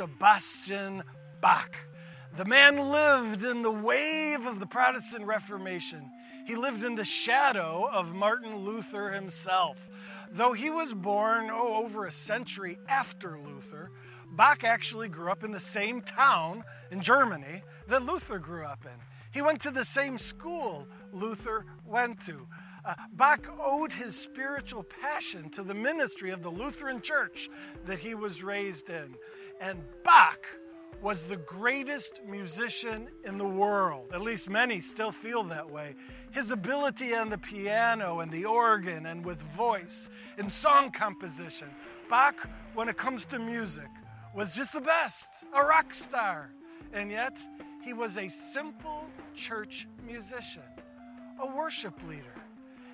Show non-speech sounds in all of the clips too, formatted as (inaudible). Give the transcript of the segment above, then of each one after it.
Sebastian Bach. The man lived in the wave of the Protestant Reformation. He lived in the shadow of Martin Luther himself. Though he was born oh, over a century after Luther, Bach actually grew up in the same town in Germany that Luther grew up in. He went to the same school Luther went to. Uh, Bach owed his spiritual passion to the ministry of the Lutheran church that he was raised in. And Bach was the greatest musician in the world. At least many still feel that way. His ability on the piano and the organ and with voice and song composition. Bach, when it comes to music, was just the best, a rock star. And yet, he was a simple church musician, a worship leader.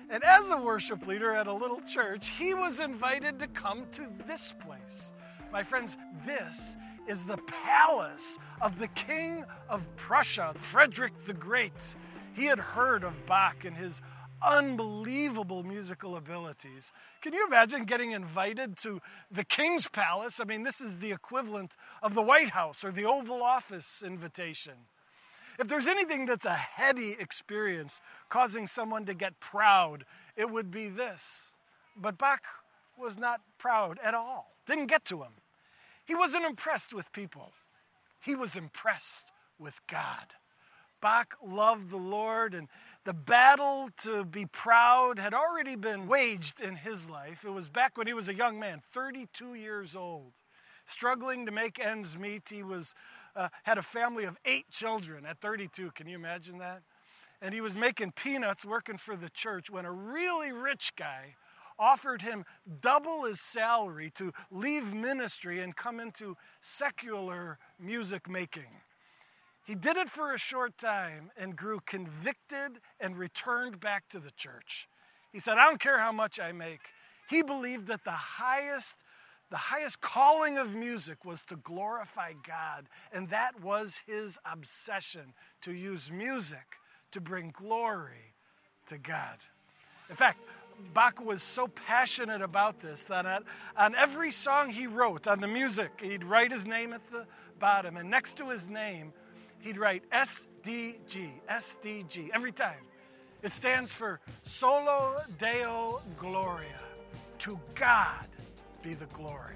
And as a worship leader at a little church, he was invited to come to this place. My friends, this is the palace of the King of Prussia, Frederick the Great. He had heard of Bach and his unbelievable musical abilities. Can you imagine getting invited to the King's Palace? I mean, this is the equivalent of the White House or the Oval Office invitation. If there's anything that's a heady experience causing someone to get proud, it would be this. But Bach was not proud at all, didn't get to him. He wasn't impressed with people, he was impressed with God. Bach loved the Lord, and the battle to be proud had already been waged in his life. It was back when he was a young man, 32 years old, struggling to make ends meet. He was, uh, had a family of eight children at 32. Can you imagine that? And he was making peanuts working for the church when a really rich guy offered him double his salary to leave ministry and come into secular music making. He did it for a short time and grew convicted and returned back to the church. He said, I don't care how much I make. He believed that the highest the highest calling of music was to glorify God, and that was his obsession to use music to bring glory to God. In fact, Bach was so passionate about this that on, on every song he wrote, on the music, he'd write his name at the bottom, and next to his name, he'd write SDG, SDG, every time. It stands for Soli Deo Gloria. To God be the glory.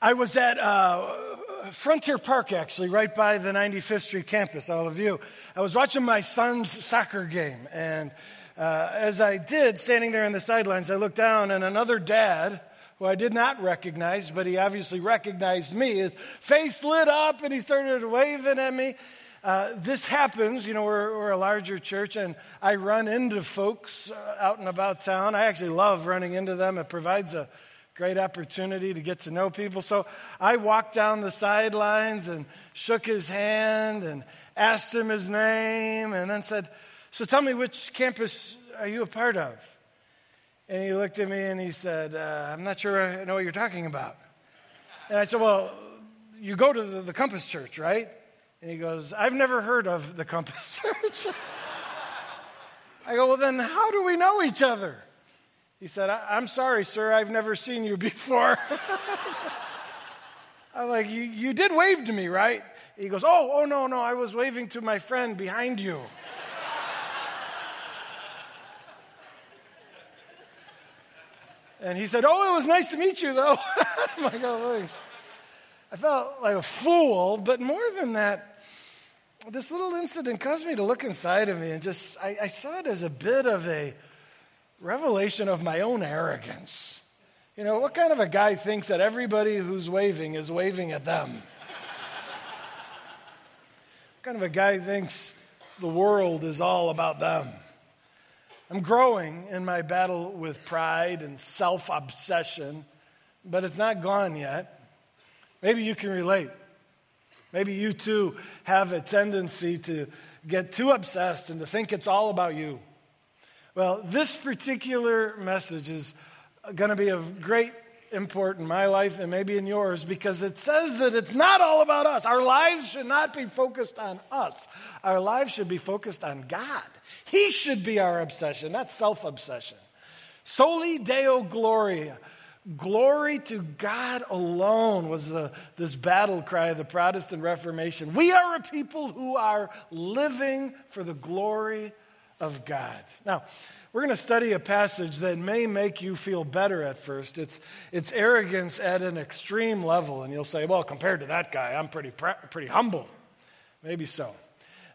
I was at uh, Frontier Park, actually, right by the 95th Street campus, all of you. I was watching my son's soccer game, and uh, as I did, standing there on the sidelines, I looked down, and another dad, who I did not recognize, but he obviously recognized me, his face lit up, and he started waving at me. Uh, this happens, you know, we're, we're, a larger church, and I run into folks uh, out and about town. I actually love running into them. It provides a great opportunity to get to know people. So I walked down the sidelines and shook his hand and asked him his name and then said, So tell me, which campus are you a part of? And he looked at me and he said, uh, I'm not sure I know what you're talking about. And I said, Well, you go to the, the Compass Church, right? And he goes, I've never heard of the Compass (laughs) Church. I go, Well, then how do we know each other? He said, I'm sorry, sir, I've never seen you (laughs) before. I'm like, you, you did wave to me, right? He goes, Oh, oh, no, no, I was waving to my friend behind you. and he said, Oh, it was nice to meet you, though. (laughs) I'm like, Oh, thanks. I felt like a fool, but more than that, this little incident caused me to look inside of me and just, I, I saw it as a bit of a revelation of my own arrogance. You know, what kind of a guy thinks that everybody who's waving is waving at them? what kind of a guy thinks the world is all about them? I'm growing in my battle with pride and self obsession, but it's not gone yet. Maybe you can relate. Maybe you too have a tendency to get too obsessed and to think it's all about you. Well, this particular message is going to be of great import in my life and maybe in yours because it says that it's not all about us. Our lives should not be focused on us, our lives should be focused on God. He should be our obsession, not self obsession. Soli Deo Gloria. Glory to God alone was the, this battle cry of the Protestant Reformation. We are a people who are living for the glory of God. Now, we're going to study a passage that may make you feel better at first. It's, it's arrogance at an extreme level, and you'll say, well, compared to that guy, I'm pretty, pretty humble. Maybe so.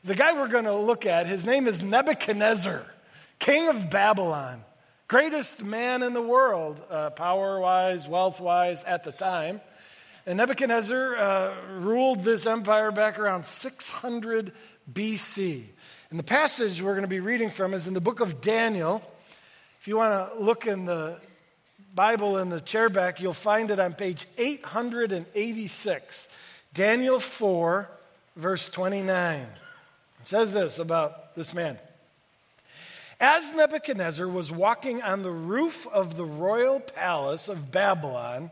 The guy we're going to look at, his name is Nebuchadnezzar, king of Babylon, greatest man in the world, uh, power wise, wealth wise, at the time. And Nebuchadnezzar uh, ruled this empire back around 600 BC. And the passage we're going to be reading from is in the book of Daniel. If you want to look in the Bible in the chair back, you'll find it on page 886. Daniel 4, verse 29. It says this about this man. As Nebuchadnezzar was walking on the roof of the royal palace of Babylon,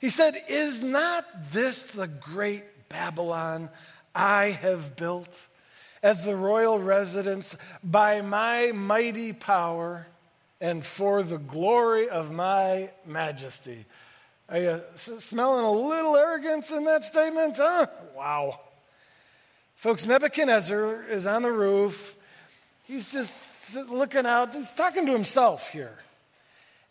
he said, Is not this the great Babylon I have built? As the royal residence by my mighty power and for the glory of my majesty. Are you smelling a little arrogance in that statement? Huh? Wow. Folks, Nebuchadnezzar is on the roof. He's just looking out. He's talking to himself here.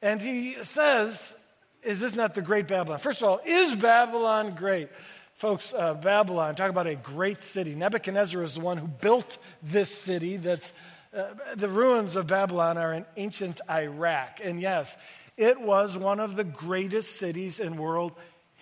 And he says, Is this not the great Babylon? First of all, is Babylon great? Folks, uh, Babylon, talk about a great city. Nebuchadnezzar is the one who built this city. That's uh, the ruins of Babylon are in ancient Iraq. And yes, it was one of the greatest cities in world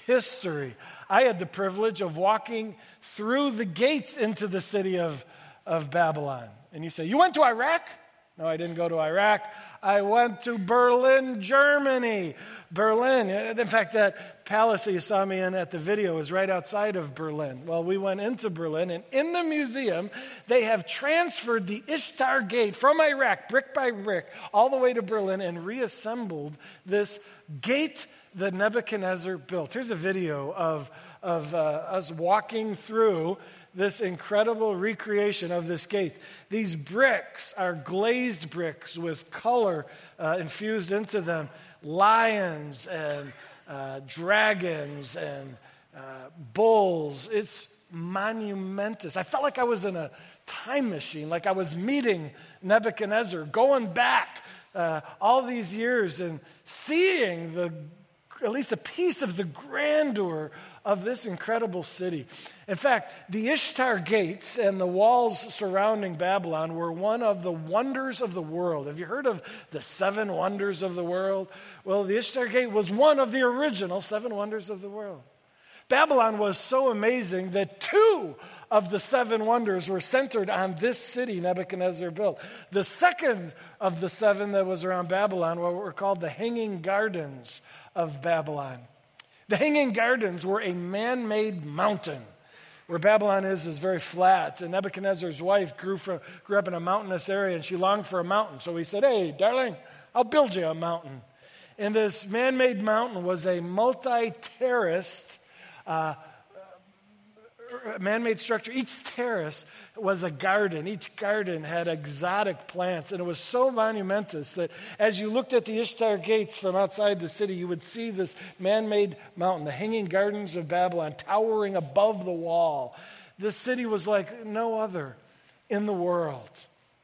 history. I had the privilege of walking through the gates into the city of, of Babylon. And you say, You went to Iraq? No, I didn't go to Iraq. I went to Berlin, Germany. Berlin, in fact, that palace that you saw me in at the video is right outside of Berlin. Well, we went into Berlin, and in the museum, they have transferred the Ishtar Gate from Iraq, brick by brick, all the way to Berlin and reassembled this gate that Nebuchadnezzar built. Here's a video of, of uh, us walking through this incredible recreation of this gate. These bricks are glazed bricks with color uh, infused into them lions and uh, dragons and uh, bulls. It's monumentous. I felt like I was in a time machine, like I was meeting Nebuchadnezzar, going back uh, all these years and seeing the at least a piece of the grandeur of this incredible city. In fact, the Ishtar gates and the walls surrounding Babylon were one of the wonders of the world. Have you heard of the seven wonders of the world? Well, the Ishtar gate was one of the original seven wonders of the world. Babylon was so amazing that two of the seven wonders were centered on this city Nebuchadnezzar built. The second of the seven that was around Babylon what were called the Hanging Gardens of Babylon. The (laughs) Hanging Gardens were a man made mountain. Where Babylon is is very flat, and Nebuchadnezzar's wife grew, from, grew up in a mountainous area, and she longed for a mountain. So he said, Hey, darling, I'll build you a mountain. And this man made mountain was a multi terraced uh, man made structure. Each terrace was a garden. Each garden had exotic plants. And it was so monumentous that as you looked at the Ishtar gates from outside the city, you would see this man made mountain, the hanging gardens of Babylon, towering above the wall. This city was like no other in the world.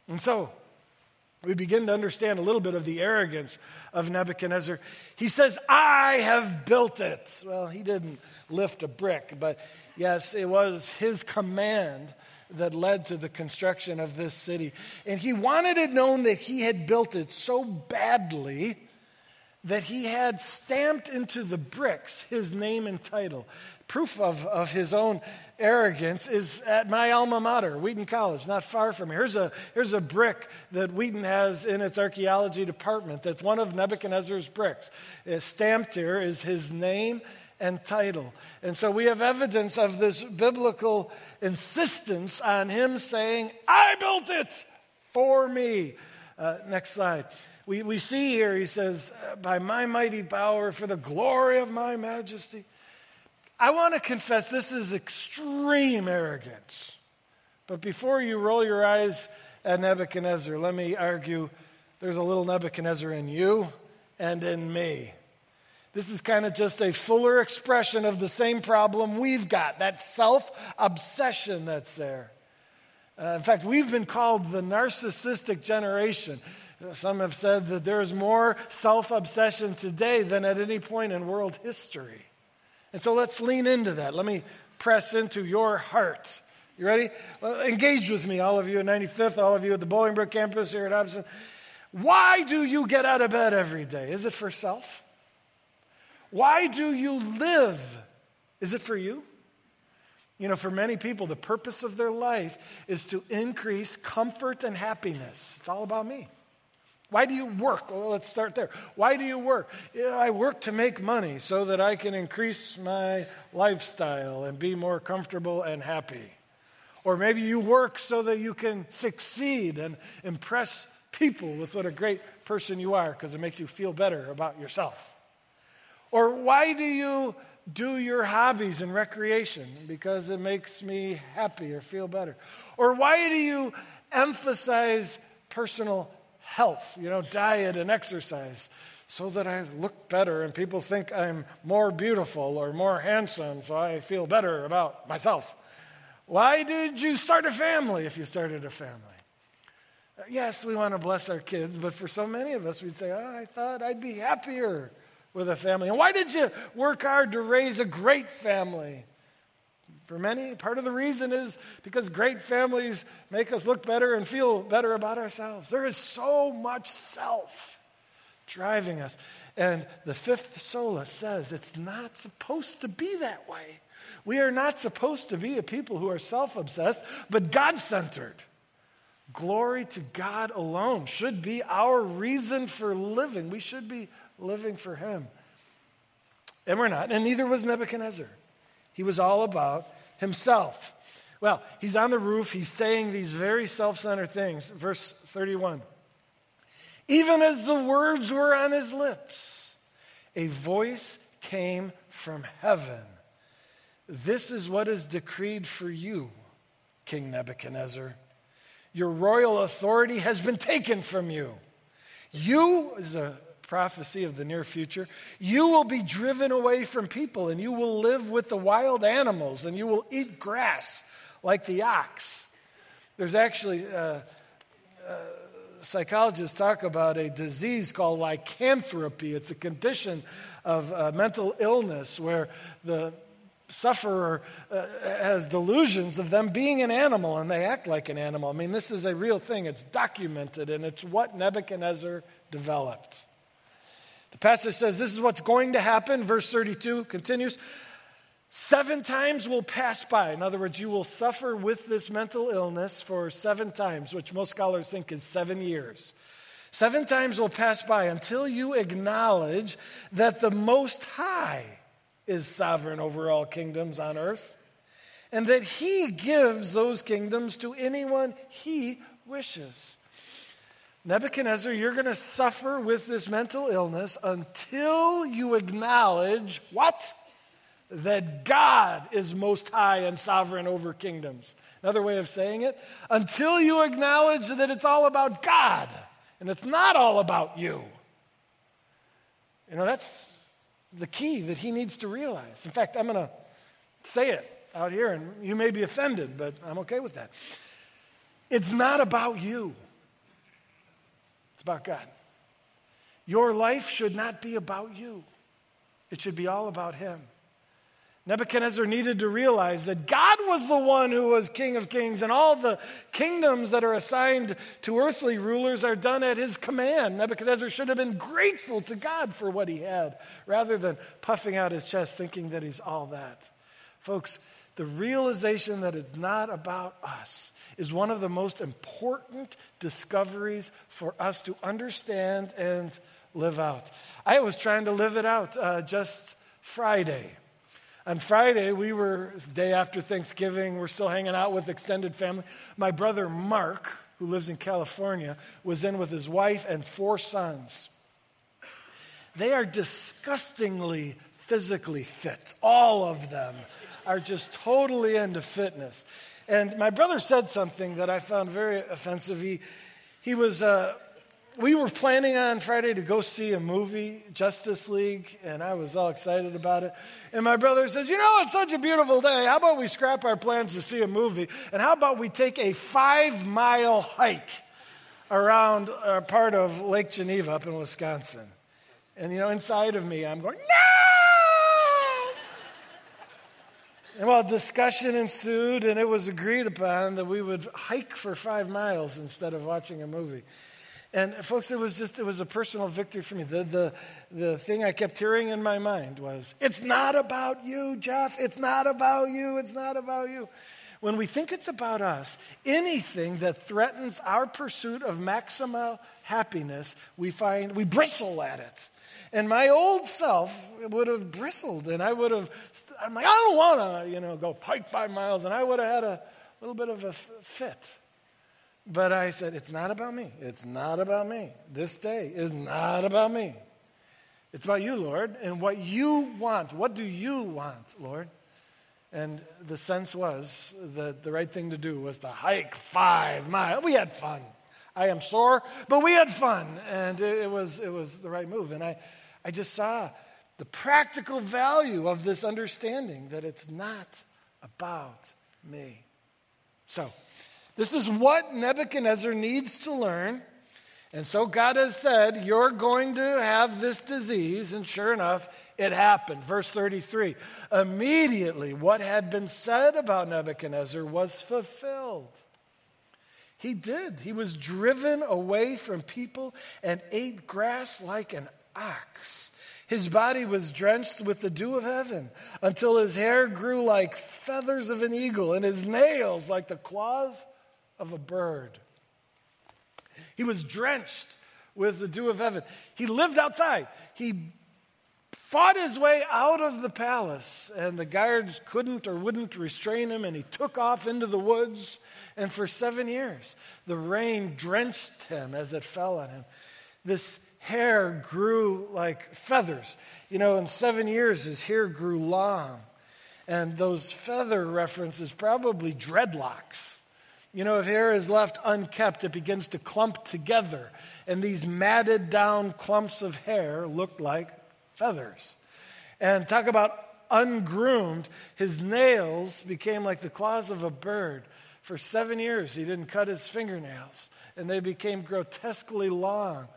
And so, we begin to understand a little bit of the arrogance of Nebuchadnezzar. He says, I have built it. Well, he didn't lift a brick, but yes, it was his command that led to the construction of this city. And he wanted it known that he had built it so badly that he had stamped into the bricks his name and title. Proof of, of his own arrogance is at my alma mater, Wheaton College, not far from here. Here's a, here's a brick that Wheaton has in its archaeology department that's one of Nebuchadnezzar's bricks. It's stamped here is his name and title. And so we have evidence of this biblical insistence on him saying, I built it for me. Uh, next slide. We, we see here, he says, by my mighty power, for the glory of my majesty. I want to confess this is extreme arrogance. But before you roll your eyes at Nebuchadnezzar, let me argue there's a little Nebuchadnezzar in you and in me. This is kind of just a fuller expression of the same problem we've got that self obsession that's there. Uh, in fact, we've been called the narcissistic generation. Some have said that there is more self obsession today than at any point in world history. And so let's lean into that. Let me press into your heart. You ready? Well, engage with me, all of you at 95th, all of you at the Bolingbrook campus here at Hobson. Why do you get out of bed every day? Is it for self? Why do you live? Is it for you? You know, for many people, the purpose of their life is to increase comfort and happiness. It's all about me. Why do you work? Well, let's start there. Why do you work? Yeah, I work to make money so that I can increase my lifestyle and be more comfortable and happy. Or maybe you work so that you can succeed and impress people with what a great person you are because it makes you feel better about yourself. Or why do you do your hobbies and recreation? Because it makes me happy or feel better. Or why do you emphasize personal health, you know, diet and exercise, so that I look better and people think I'm more beautiful or more handsome, so I feel better about myself. Why did you start a family if you started a family? Yes, we want to bless our kids, but for so many of us, we'd say, oh, I thought I'd be happier with a family. And why did you work hard to raise a great family? For many, part of the reason is because great families make us look better and feel better about ourselves. There is so much self driving us. And the fifth sola says it's not supposed to be that way. We are not supposed to be a people who are self obsessed, but God centered. Glory to God alone should be our reason for living. We should be living for Him. And we're not. And neither was Nebuchadnezzar. He was all about himself. Well, he's on the roof. He's saying these very self centered things. Verse 31. Even as the words were on his lips, a voice came from heaven. This is what is decreed for you, King Nebuchadnezzar. Your royal authority has been taken from you. You, is a prophecy of the near future, you will be driven away from people and you will live with the wild animals and you will eat grass like the ox. There's actually, uh, uh, psychologists talk about a disease called lycanthropy. It's a condition of uh, mental illness where the sufferer uh, has delusions of them being an animal and they act like an animal. I mean, this is a real thing. It's documented and it's what Nebuchadnezzar developed. The passage says this is what's going to happen. Verse 32 continues Seven times will pass by. In other words, you will suffer with this mental illness for seven times, which most scholars think is seven years. Seven times will pass by until you acknowledge that the Most High is sovereign over all kingdoms on earth and that He gives those kingdoms to anyone He wishes. Nebuchadnezzar, you're going to suffer with this mental illness until you acknowledge what? That God is most high and sovereign over kingdoms. Another way of saying it, until you acknowledge that it's all about God and it's not all about you. You know, that's the key that he needs to realize. In fact, I'm going to say it out here, and you may be offended, but I'm okay with that. It's not about you about God. Your life should not be about you, it should be all about Him. Nebuchadnezzar needed to realize that God was the one who was King of Kings, and all the kingdoms that are assigned to earthly rulers are done at his command. Nebuchadnezzar should have been grateful to God for what he had, rather than puffing out his chest thinking that he's all that. Folks, the realization that it's not about us is one of the most important discoveries for us to understand and live out. I was trying to live it out uh, just Friday. On Friday, we were, day after Thanksgiving, we're still hanging out with extended family. My brother Mark, who lives in California, was in with his wife and four sons. They are disgustingly physically fit. All of them are just totally into fitness. And my brother said something that I found very offensive. He, he was, uh, we were planning on Friday to go see a movie, Justice League, and I was all excited about it. And my brother says, You know, it's such a beautiful day. How about we scrap our plans to see a movie? And how about we take a five mile hike around a part of Lake Geneva up in Wisconsin? And, you know, inside of me, I'm going, No! And well, discussion ensued, and it was agreed upon that we would hike for five miles instead of watching a movie. And folks, it was just it was a personal victory for me. The the the thing I kept hearing in my mind was, "It's not about you, Jeff. It's not about you. It's not about you." When we think it's about us, anything that threatens our pursuit of maximal happiness, we find we bristle at it. And my old self would have bristled, and I would have, I'm like, I don't want to, you know, go hike five miles, and I would have had a little bit of a fit. But I said, it's not about me. It's not about me. This day is not about me. It's about you, Lord, and what you want. What do you want, Lord? And the sense was that the right thing to do was to hike five miles. We had fun. I am sore, but we had fun, and it, it was, it was the right move. And I, I just saw the practical value of this understanding that it's not about me. So, this is what Nebuchadnezzar needs to learn. And so God has said, You're going to have this disease. And sure enough, it happened. Verse 33 Immediately, what had been said about Nebuchadnezzar was fulfilled. He did. He was driven away from people and ate grass like an ox. His body was drenched with the dew of heaven until his hair grew like feathers of an eagle and his nails like the claws of a bird. He was drenched with the dew of heaven. He lived outside. He fought his way out of the palace, and the guards couldn't or wouldn't restrain him, and he took off into the woods. And for seven years, the rain drenched him as it fell on him. This hair grew like feathers. You know, in seven years, his hair grew long. And those feather references, probably dreadlocks. You know, if hair is left unkept, it begins to clump together. And these matted down clumps of hair look like feathers. And talk about ungroomed, his nails became like the claws of a bird. For seven years, he didn't cut his fingernails, and they became grotesquely long.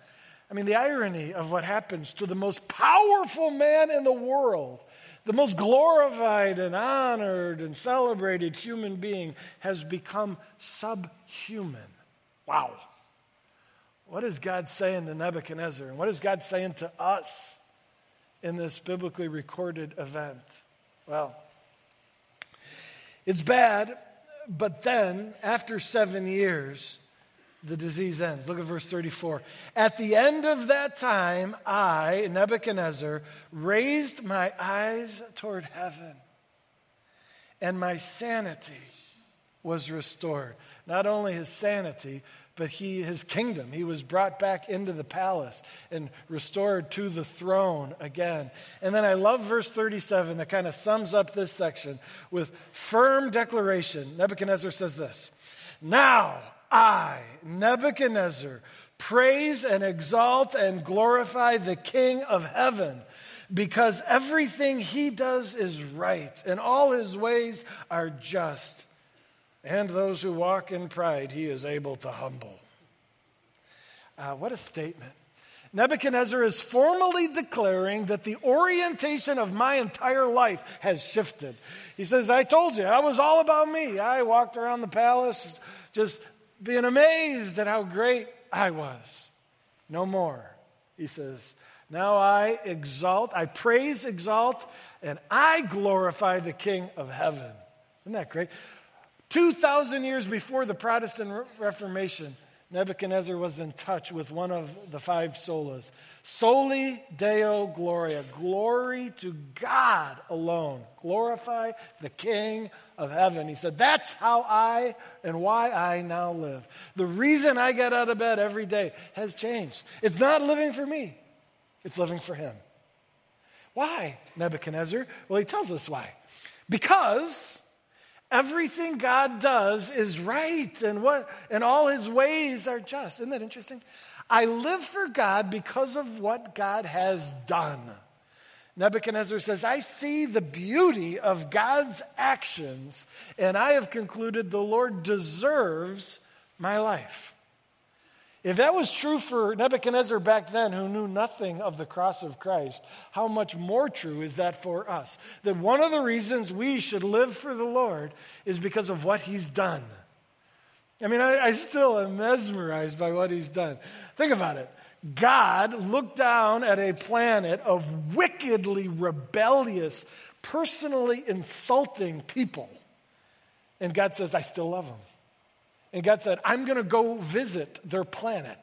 I mean, the irony of what happens to the most powerful man in the world, the most glorified and honored and celebrated human being, has become subhuman. Wow. What is God saying to Nebuchadnezzar? And what is God saying to us in this biblically recorded event? Well, it's bad, but then, after seven years, the disease ends. Look at verse 34. At the end of that time, I, Nebuchadnezzar, raised my eyes toward heaven, and my sanity was restored. Not only his sanity, but he, his kingdom. He was brought back into the palace and restored to the throne again. And then I love verse 37 that kind of sums up this section with firm declaration. Nebuchadnezzar says this Now I, Nebuchadnezzar, praise and exalt and glorify the King of heaven because everything he does is right and all his ways are just. And those who walk in pride, he is able to humble. Uh, what a statement. Nebuchadnezzar is formally declaring that the orientation of my entire life has shifted. He says, I told you, I was all about me. I walked around the palace just being amazed at how great I was. No more. He says, Now I exalt, I praise, exalt, and I glorify the King of heaven. Isn't that great? 2,000 years before the Protestant Reformation, Nebuchadnezzar was in touch with one of the five solas. Soli Deo Gloria. Glory to God alone. Glorify the King of heaven. He said, That's how I and why I now live. The reason I get out of bed every day has changed. It's not living for me, it's living for Him. Why, Nebuchadnezzar? Well, he tells us why. Because everything God does is right and what and all his ways are just. Isn't that interesting? I live for God because of what God has done. Nebuchadnezzar says, I see the beauty of God's actions, and I have concluded the Lord deserves my life. If that was true for Nebuchadnezzar back then, who knew nothing of the cross of Christ, how much more true is that for us? That one of the reasons we should live for the Lord is because of what he's done. I mean, I, I still am mesmerized by what he's done. Think about it. God looked down at a planet of wickedly rebellious, personally insulting people. And God says, I still love them. And God said, I'm going to go visit their planet.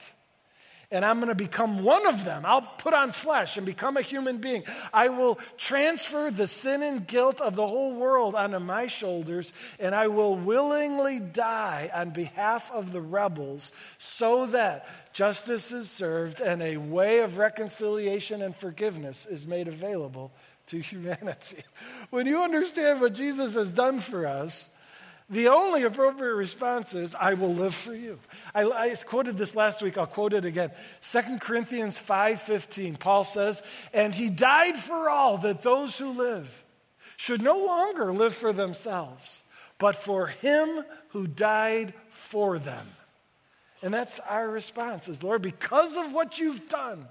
And I'm going to become one of them. I'll put on flesh and become a human being. I will transfer the sin and guilt of the whole world onto my shoulders, and I will willingly die on behalf of the rebels so that justice is served and a way of reconciliation and forgiveness is made available to humanity. (laughs) When you understand what Jesus has done for us, the only appropriate response is, I will live for you. I, I, quoted this last week. I'll quote it again. 2 Corinthians 5.15, Paul says, And he died for all, that those who live should no longer live for themselves, but for him who died for them. And that's our response is, Lord, because of what you've done,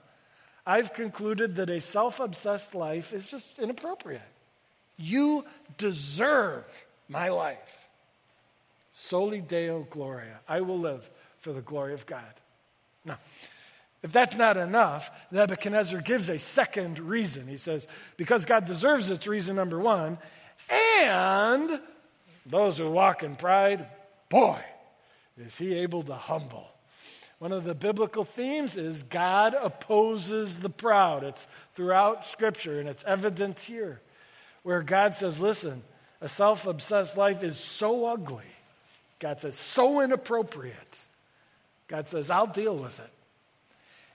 I've concluded that a self-obsessed life is just inappropriate. You deserve my life. Soli Deo Gloria. I will live for the glory of God. Now, if that's not enough, Nebuchadnezzar gives a second reason. He says, because God deserves it's reason number one, and those who walk in pride, boy, is he able to humble. One of the biblical themes is God opposes the proud. It's throughout Scripture, and it's evident here, where God says, listen, a self obsessed life is so ugly God says, so inappropriate. God says, I'll deal with it.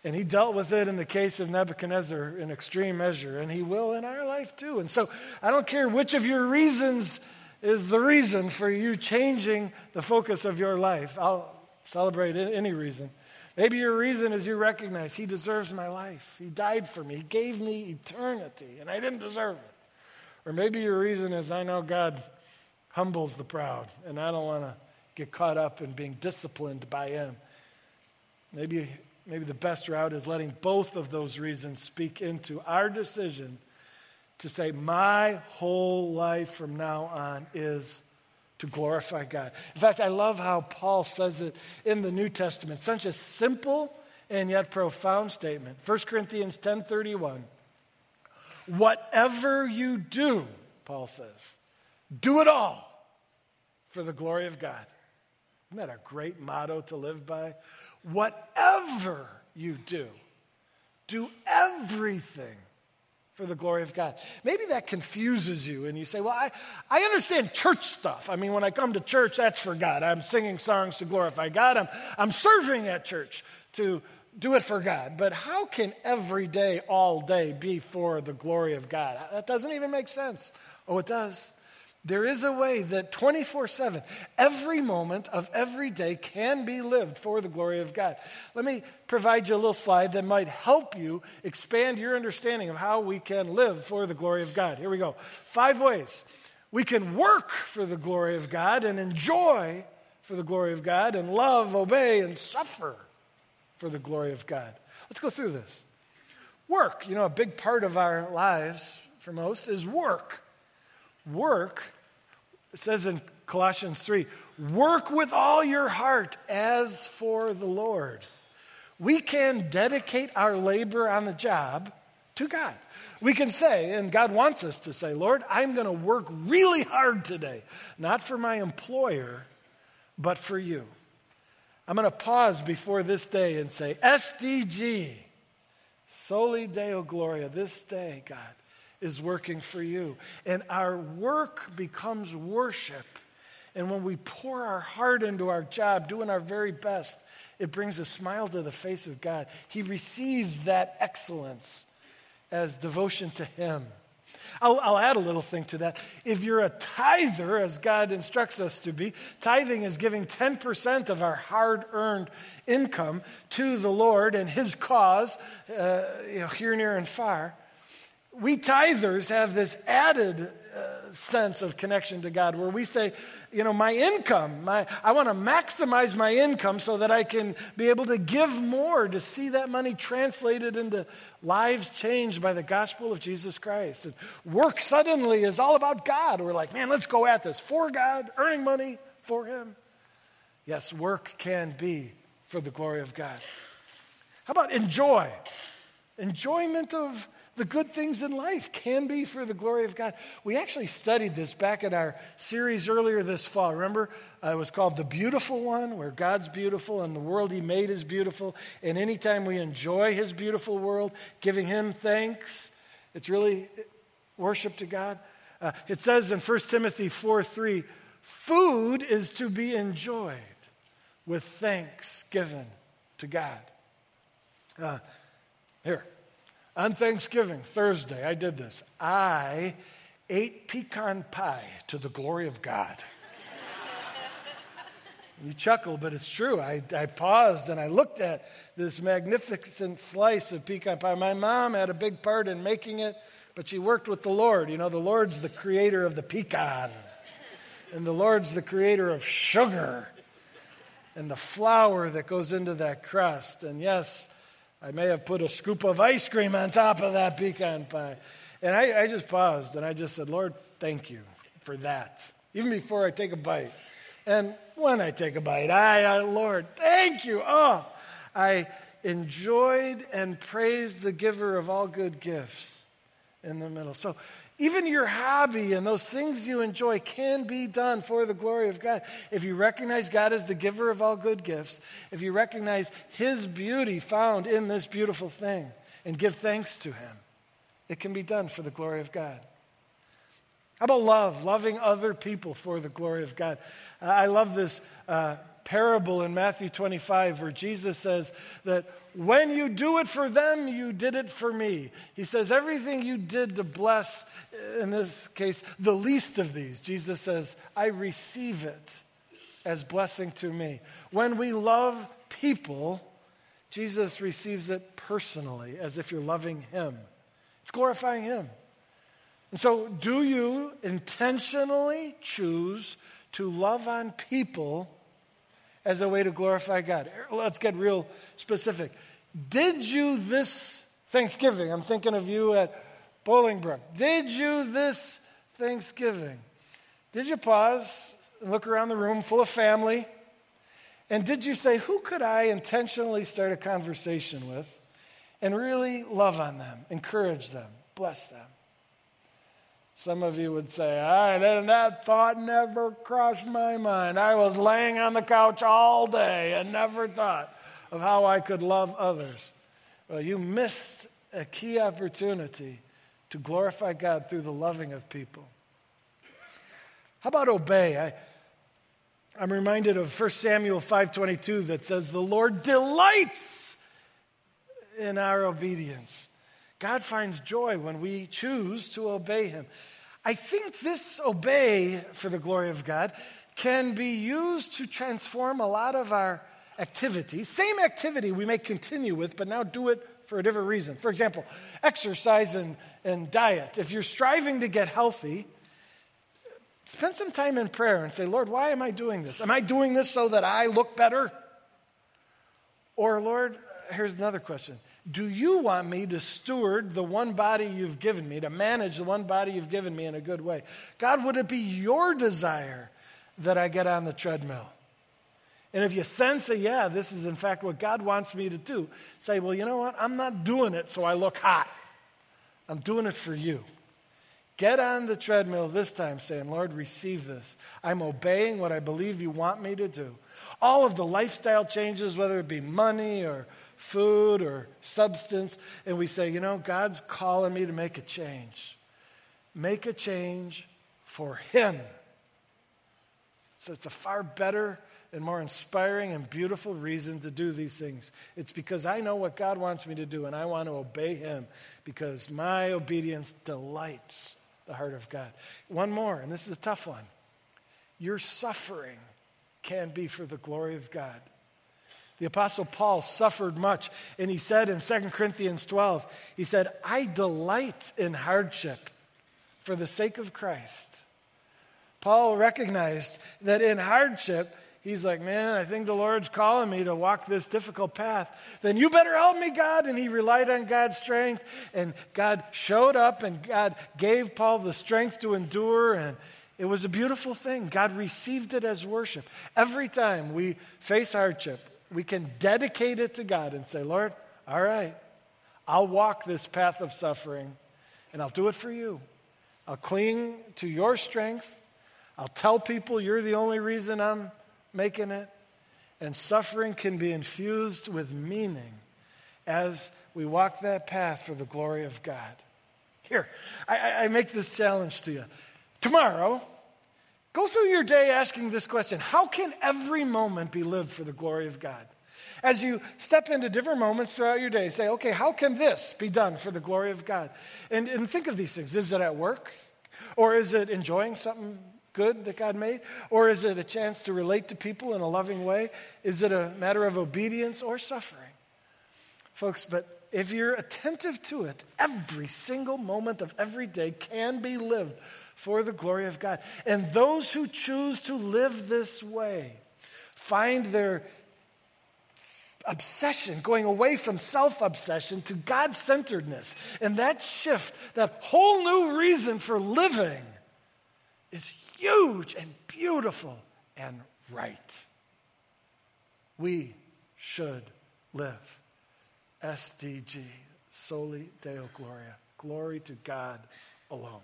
And he dealt with it in the case of Nebuchadnezzar in extreme measure, and he will in our life too. And so I don't care which of your reasons is the reason for you changing the focus of your life. I'll celebrate any reason. Maybe your reason is you recognize he deserves my life. He died for me. He gave me eternity, and I didn't deserve it. Or maybe your reason is I know God humbles the proud, and I don't want to get caught up in being disciplined by Him. Maybe, maybe the best route is letting both of those reasons speak into our decision to say, My whole life from now on is to glorify God. In fact, I love how Paul says it in the New Testament. Such a simple and yet profound statement. 1 Corinthians 10:31. Whatever you do, Paul says, do it all for the glory of God. Isn't that a great motto to live by? Whatever you do, do everything for the glory of God. Maybe that confuses you, and you say, Well, I, I understand church stuff. I mean, when I come to church, that's for God. I'm singing songs to glorify God, I'm, I'm serving at church to do it for God. But how can every day, all day, be for the glory of God? That doesn't even make sense. Oh, it does. There is a way that 24 7, every moment of every day can be lived for the glory of God. Let me provide you a little slide that might help you expand your understanding of how we can live for the glory of God. Here we go. Five ways we can work for the glory of God and enjoy for the glory of God and love, obey, and suffer for the glory of God. Let's go through this. Work, you know, a big part of our lives for most is work. Work it says in Colossians 3 work with all your heart as for the Lord. We can dedicate our labor on the job to God. We can say, and God wants us to say, Lord, I'm going to work really hard today, not for my employer, but for you. I'm going to pause before this day and say, SDG, Soli Deo Gloria, this day, God, is working for you. And our work becomes worship. And when we pour our heart into our job, doing our very best, it brings a smile to the face of God. He receives that excellence as devotion to Him. I'll, I'll, add a little thing to that. If you're a tither, as God instructs us to be, tithing is giving 10% of our hard earned income to the Lord and His cause, uh, you know, here, near, and far. We tithers have this added uh, sense of connection to God where we say, you know, my income, my, I want to maximize my income so that I can be able to give more to see that money translated into lives changed by the gospel of Jesus Christ. And work suddenly is all about God. We're like, man, let's go at this for God, earning money for Him. Yes, work can be for the glory of God. How about enjoy? Enjoyment of the good things in life can be for the glory of God. We actually studied this back in our series earlier this fall. Remember, uh, it was called The Beautiful One, where God's beautiful and the world He made is beautiful. And anytime we enjoy His beautiful world, giving Him thanks, it's really worship to God. Uh, it says in 1 Timothy 4 3, food is to be enjoyed with thanks given to God. Uh, here. On Thanksgiving, Thursday, I did this. I ate pecan pie to the glory of God. you chuckle, but it's true. I, I paused and I looked at this magnificent slice of pecan pie. My mom had a big part in making it, but she worked with the Lord. You know, the Lord's the creator of the pecan, and the Lord's the creator of sugar and the flour that goes into that crust. And yes, I may have put a scoop of ice cream on top of that pecan pie. And I, I just paused and I just said, Lord, thank you for that, even before I take a bite. And when I take a bite, I, uh, Lord, thank you. Oh, I enjoyed and praised the giver of all good gifts in the middle. So even your hobby and those things you enjoy can be done for the glory of God. If you recognize God as the giver of all good gifts, if you recognize His beauty found in this beautiful thing and give thanks to Him, it can be done for the glory of God. How about love? Loving other people for the glory of God. I love this uh, parable in Matthew 25 where Jesus says that when you do it for them, you did it for me. He says, everything you did to bless, in this case, the least of these, Jesus says, I receive it as blessing to me. When we love people, Jesus receives it personally, as if you're loving Him. It's glorifying Him. And so, do you intentionally choose to love on people as a way to glorify God? Let's get real specific. Did you this Thanksgiving, I'm thinking of you at Bolingbrook, did you this Thanksgiving, did you pause and look around the room full of family? And did you say, who could I intentionally start a conversation with and really love on them, encourage them, bless them? Some of you would say, I, that thought never crossed my mind. I was laying on the couch all day and never thought of how I could love others. Well, you missed a key opportunity to glorify God through the loving of people. How about obey? I, I'm reminded of 1 Samuel 5:22 that says the Lord delights in our obedience. God finds joy when we choose to obey him. I think this obey for the glory of God can be used to transform a lot of our activity, same activity we may continue with, but now do it for a different reason. For example, exercise and, and diet. If you're striving to get healthy, spend some time in prayer and say, Lord, why am I doing this? Am I doing this so that I look better? Or, Lord, here's another question Do you want me to steward the one body you've given me, to manage the one body you've given me in a good way? God, would it be your desire that I get on the treadmill? And if you sense that, yeah, this is in fact what God wants me to do, say, well, you know what? I'm not doing it so I look hot. I'm doing it for you. Get on the treadmill this time saying, Lord, receive this. I'm obeying what I believe you want me to do. All of the lifestyle changes, whether it be money or food or substance, and we say, you know, God's calling me to make a change. Make a change for Him. So it's a far better and more inspiring and beautiful reason to do these things. It's because I know what God wants me to do and I want to obey Him because my obedience delights the heart of God. One more, and this is a tough one. Your suffering can be for the glory of God. The Apostle Paul suffered much, and he said in 2 Corinthians 12, he said, I delight in hardship for the sake of Christ. Paul recognized that in hardship, he's like, Man, I think the Lord's calling me to walk this difficult path. Then you better help me, God. And he relied on God's strength, and God showed up, and God gave Paul the strength to endure. And it was a beautiful thing. God received it as worship. Every time we face hardship, we can dedicate it to God and say, Lord, all right, I'll walk this path of suffering, and I'll do it for you. I'll cling to your strength. I'll tell people you're the only reason I'm making it. And suffering can be infused with meaning as we walk that path for the glory of God. Here, I, I make this challenge to you. Tomorrow, go through your day asking this question How can every moment be lived for the glory of God? As you step into different moments throughout your day, say, okay, how can this be done for the glory of God? And, and think of these things. Is it at work? Or is it enjoying something good that God made? Or is it a chance to relate to people in a loving way? Is it a matter of obedience or suffering? Folks, but if you're attentive to it, every single moment of every day can be lived for the glory of God. And those who choose to live this way find their obsession, going away from self obsession to God centeredness. And that shift, that whole new reason for living, is huge and beautiful and right. We should live. SDG, Soli Deo Gloria. Glory to God alone.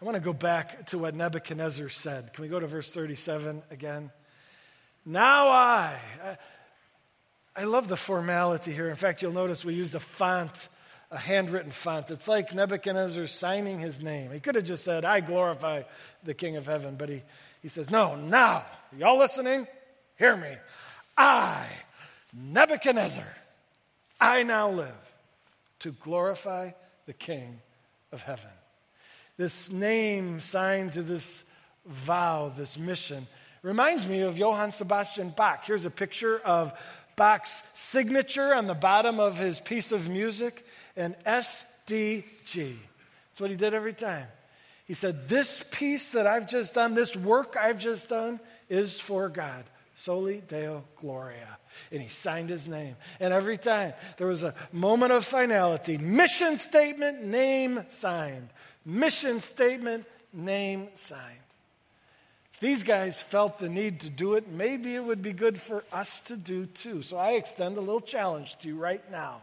I want to go back to what Nebuchadnezzar said. Can we go to verse 37 again? Now I. I love the formality here. In fact, you'll notice we used a font, a handwritten font. It's like Nebuchadnezzar signing his name. He could have just said, I glorify the King of heaven, but he, he says, No, now. Y'all listening? Hear me. I, Nebuchadnezzar, I now live to glorify the King of heaven. This name signed to this vow, this mission, Reminds me of Johann Sebastian Bach. Here's a picture of Bach's signature on the bottom of his piece of music, an SDG. That's what he did every time. He said, This piece that I've just done, this work I've just done, is for God. Soli Deo Gloria. And he signed his name. And every time there was a moment of finality mission statement, name signed. Mission statement, name signed. If these guys felt the need to do it, maybe it would be good for us to do too. So I extend a little challenge to you right now.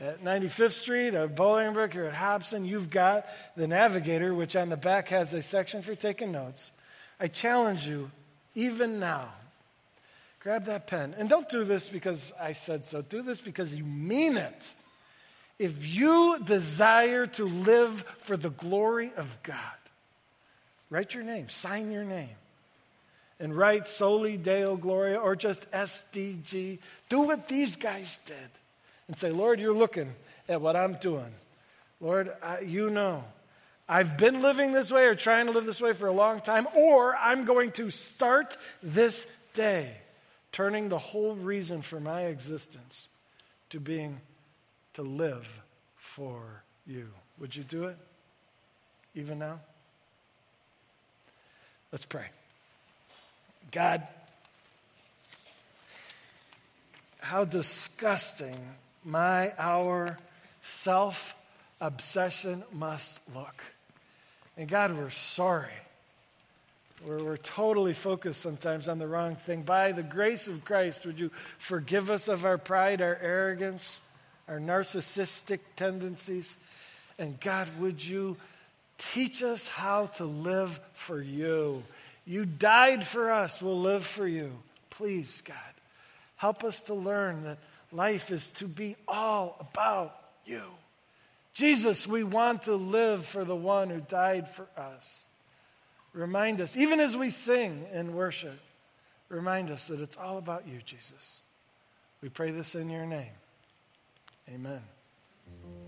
At 95th Street, at Bolingbrook, or at Hobson, you've got the Navigator, which on the back has a section for taking notes. I challenge you, even now, grab that pen. And don't do this because I said so, do this because you mean it. If you desire to live for the glory of God, Write your name, sign your name. And write Soli Deo Gloria or just SDG. Do what these guys did. And say, Lord, you're looking at what I'm doing. Lord, I, you know. I've been living this way or trying to live this way for a long time, or I'm going to start this day turning the whole reason for my existence to being to live for you. Would you do it even now? Let's pray. God, how disgusting my, our self obsession must look. And God, we're sorry. We're, we're totally focused sometimes on the wrong thing. By the grace of Christ, would you forgive us of our pride, our arrogance, our narcissistic tendencies? And God, would you teach us how to live for you? You died for us, we'll live for you. Please, God, help us to learn that life is to be all about you. Jesus, we want to live for the one who died for us. Remind us, even as we sing and worship, remind us that it's all about you, Jesus. We pray this in your name. Amen. Mm.